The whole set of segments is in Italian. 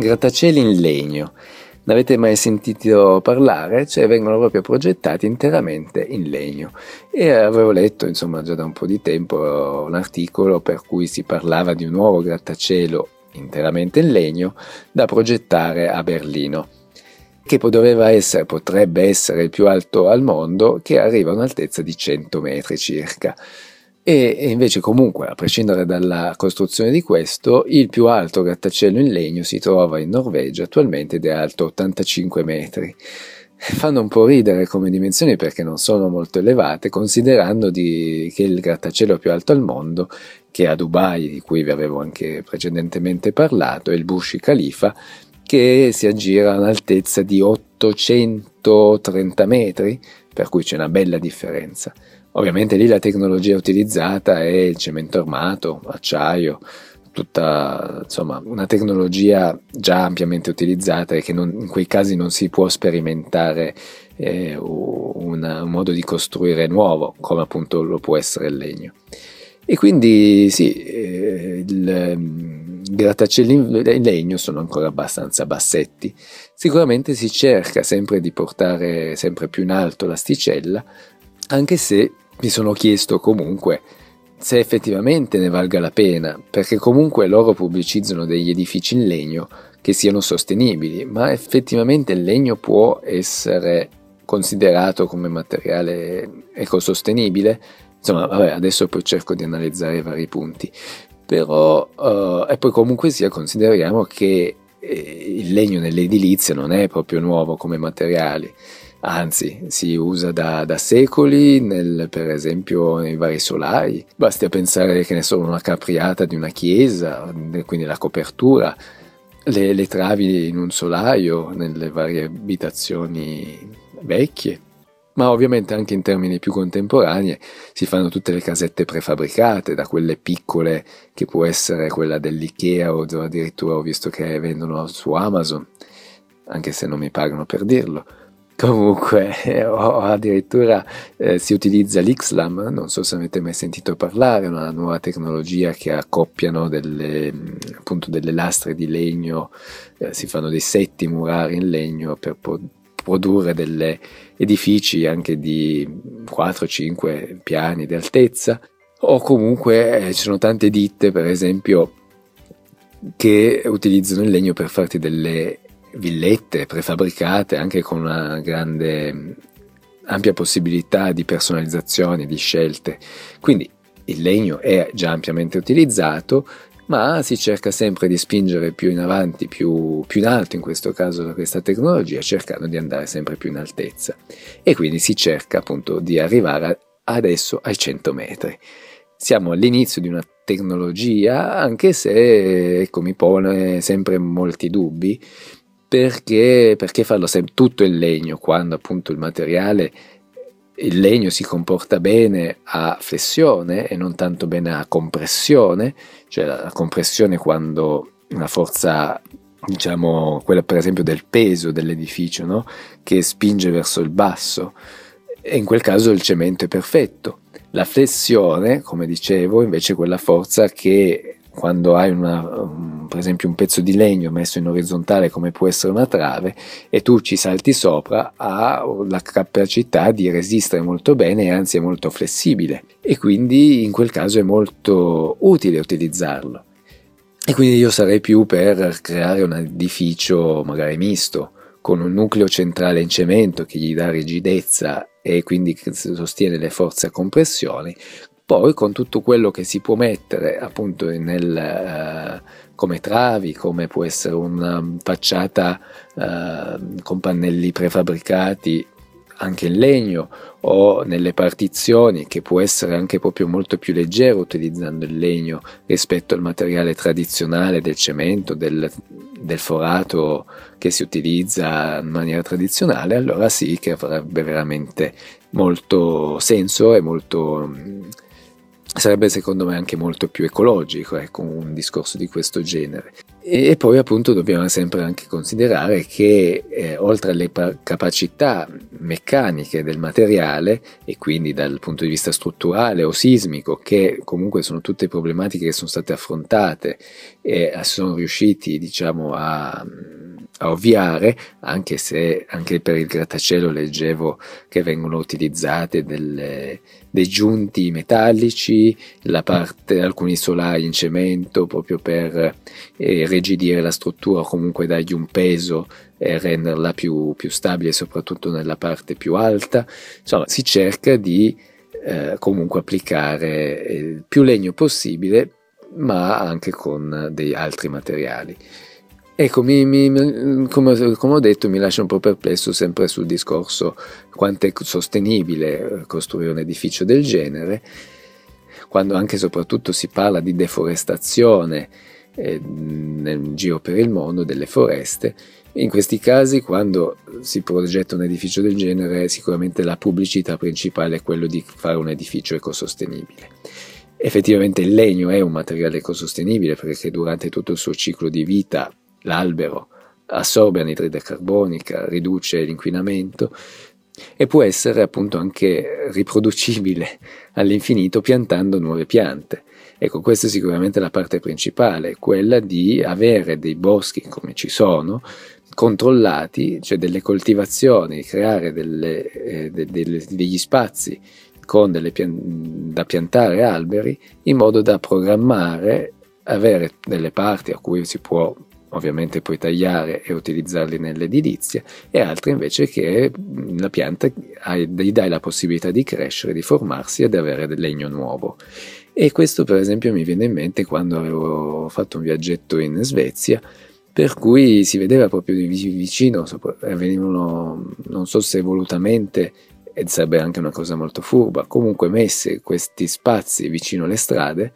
grattacieli in legno. Ne avete mai sentito parlare? Cioè vengono proprio progettati interamente in legno. E avevo letto, insomma, già da un po' di tempo un articolo per cui si parlava di un nuovo grattacielo interamente in legno da progettare a Berlino che doveva essere, potrebbe essere il più alto al mondo, che arriva a un'altezza di 100 metri circa. E, e invece comunque, a prescindere dalla costruzione di questo, il più alto grattacielo in legno si trova in Norvegia attualmente ed è alto 85 metri. Fanno un po' ridere come dimensioni perché non sono molto elevate, considerando di, che il grattacielo più alto al mondo, che è a Dubai, di cui vi avevo anche precedentemente parlato, è il Burj Khalifa, che si aggira a un'altezza di 830 metri, per cui c'è una bella differenza. Ovviamente lì la tecnologia utilizzata è il cemento armato, acciaio, tutta insomma una tecnologia già ampiamente utilizzata e che non, in quei casi non si può sperimentare eh, una, un modo di costruire nuovo come appunto lo può essere il legno. E quindi sì, eh, il mm, grattacieli in legno sono ancora abbastanza bassetti. Sicuramente si cerca sempre di portare sempre più in alto l'asticella, anche se mi sono chiesto comunque se effettivamente ne valga la pena, perché comunque loro pubblicizzano degli edifici in legno che siano sostenibili, ma effettivamente il legno può essere considerato come materiale ecosostenibile? Insomma, vabbè, adesso poi cerco di analizzare i vari punti. Però, uh, e poi comunque sia, consideriamo che eh, il legno nell'edilizia non è proprio nuovo come materiale anzi si usa da, da secoli, nel, per esempio nei vari solai. Basti pensare che ne sono una capriata di una chiesa, quindi la copertura, le, le travi in un solaio, nelle varie abitazioni vecchie. Ma ovviamente anche in termini più contemporanei si fanno tutte le casette prefabbricate, da quelle piccole che può essere quella dell'IKEA o addirittura ho visto che vendono su Amazon, anche se non mi pagano per dirlo, Comunque, o addirittura eh, si utilizza l'XLAM, non so se avete mai sentito parlare, una nuova tecnologia che accoppiano delle, appunto delle lastre di legno, eh, si fanno dei setti murari in legno per po- produrre degli edifici anche di 4-5 piani di altezza, o comunque eh, ci sono tante ditte, per esempio, che utilizzano il legno per farti delle villette prefabbricate anche con una grande ampia possibilità di personalizzazione, di scelte. Quindi il legno è già ampiamente utilizzato, ma si cerca sempre di spingere più in avanti, più, più in alto in questo caso questa tecnologia, cercando di andare sempre più in altezza. E quindi si cerca appunto di arrivare adesso ai 100 metri. Siamo all'inizio di una tecnologia, anche se ecco, mi pone sempre molti dubbi, perché, perché farlo sempre tutto in legno quando appunto il materiale, il legno si comporta bene a flessione e non tanto bene a compressione, cioè la compressione quando una forza diciamo quella per esempio del peso dell'edificio no? che spinge verso il basso e in quel caso il cemento è perfetto la flessione come dicevo invece è quella forza che quando hai una, per esempio un pezzo di legno messo in orizzontale come può essere una trave e tu ci salti sopra ha la capacità di resistere molto bene e anzi è molto flessibile. E quindi in quel caso è molto utile utilizzarlo. E quindi io sarei più per creare un edificio magari misto con un nucleo centrale in cemento che gli dà rigidezza e quindi sostiene le forze a compressione poi con tutto quello che si può mettere appunto nel, uh, come travi, come può essere una facciata uh, con pannelli prefabbricati anche in legno o nelle partizioni che può essere anche proprio molto più leggero utilizzando il legno rispetto al materiale tradizionale del cemento, del, del forato che si utilizza in maniera tradizionale, allora sì che avrebbe veramente molto senso e molto sarebbe secondo me anche molto più ecologico, ecco, un discorso di questo genere. E poi appunto dobbiamo sempre anche considerare che eh, oltre alle capacità meccaniche del materiale e quindi dal punto di vista strutturale o sismico, che comunque sono tutte problematiche che sono state affrontate e sono riusciti diciamo a a ovviare, anche se anche per il grattacielo leggevo che vengono utilizzate delle, dei giunti metallici, parte, alcuni solai in cemento proprio per eh, rigidire la struttura o comunque dargli un peso e renderla più, più stabile soprattutto nella parte più alta. Insomma, si cerca di eh, comunque applicare il più legno possibile ma anche con degli altri materiali. Ecco, mi, mi, come, come, ho detto, mi lascia un po' perplesso sempre sul discorso quanto è sostenibile costruire un edificio del genere, quando anche e soprattutto si parla di deforestazione eh, nel giro per il mondo delle foreste. In questi casi, quando si progetta un edificio del genere, sicuramente la pubblicità principale è quello di fare un edificio ecosostenibile. Effettivamente il legno è un materiale ecosostenibile perché durante tutto il suo ciclo di vita l'albero assorbe anidride carbonica, riduce l'inquinamento e può essere appunto anche riproducibile all'infinito piantando nuove piante. Ecco, questa è sicuramente la parte principale, quella di avere dei boschi come ci sono, controllati, cioè delle coltivazioni, creare delle, eh, de, de, degli spazi con delle pian- da piantare alberi in modo da programmare, avere delle parti a cui si può ovviamente puoi tagliare e utilizzarli nell'edilizia, e altri invece che la pianta gli dai la possibilità di crescere, di formarsi ed avere del legno nuovo. E questo per esempio mi viene in mente quando avevo fatto un viaggetto in Svezia, per cui si vedeva proprio di vicino, venivano, non so se volutamente, ed sarebbe anche una cosa molto furba, comunque messe questi spazi vicino alle strade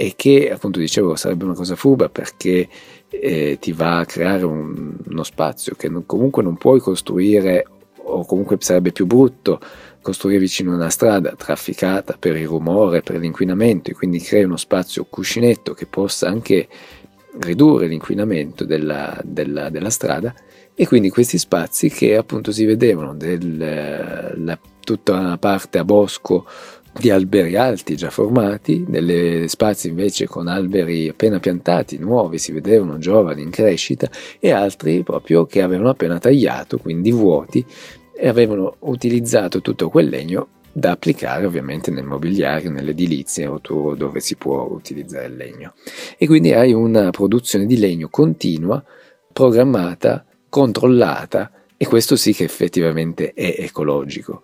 e che appunto dicevo sarebbe una cosa furba perché eh, ti va a creare un, uno spazio che non, comunque non puoi costruire o comunque sarebbe più brutto costruire vicino a una strada trafficata per il rumore, per l'inquinamento e quindi crei uno spazio cuscinetto che possa anche ridurre l'inquinamento della, della, della strada. E quindi questi spazi che appunto si vedevano del, la, tutta una parte a bosco di alberi alti già formati, nelle spazi invece con alberi appena piantati, nuovi, si vedevano giovani in crescita, e altri proprio che avevano appena tagliato, quindi vuoti, e avevano utilizzato tutto quel legno da applicare ovviamente nel mobiliario, nell'edilizia o dove si può utilizzare il legno. E quindi hai una produzione di legno continua, programmata, controllata e questo sì che effettivamente è ecologico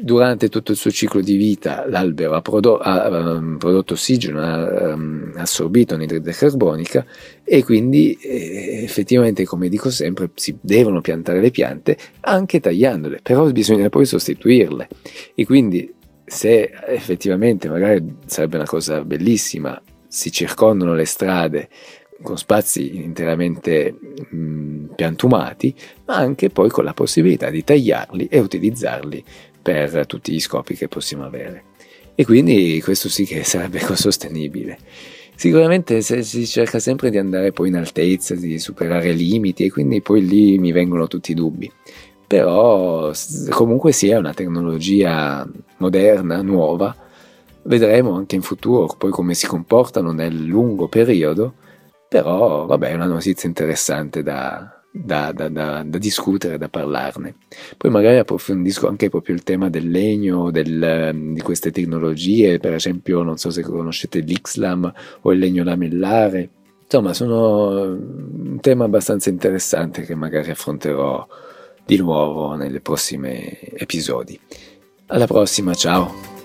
durante tutto il suo ciclo di vita l'albero ha, prodotto, ha um, prodotto ossigeno, ha um, assorbito anidride carbonica e quindi eh, effettivamente, come dico sempre, si devono piantare le piante anche tagliandole, però bisogna poi sostituirle. E quindi se effettivamente magari sarebbe una cosa bellissima, si circondano le strade con spazi interamente mh, piantumati, ma anche poi con la possibilità di tagliarli e utilizzarli per tutti gli scopi che possiamo avere. E quindi questo sì che sarebbe sostenibile. Sicuramente si cerca sempre di andare poi in altezza, di superare limiti e quindi poi lì mi vengono tutti i dubbi. Però comunque sia una tecnologia moderna, nuova, vedremo anche in futuro poi come si comportano nel lungo periodo, però vabbè è una notizia interessante da, da, da, da, da, discutere, da parlarne. Poi magari approfondisco anche proprio il tema del legno, del, ehm, di queste tecnologie, per esempio non so se conoscete l'Ixlam o il legno lamellare. Insomma, sono un tema abbastanza interessante che magari affronterò di nuovo nei prossimi episodi. Alla prossima, ciao!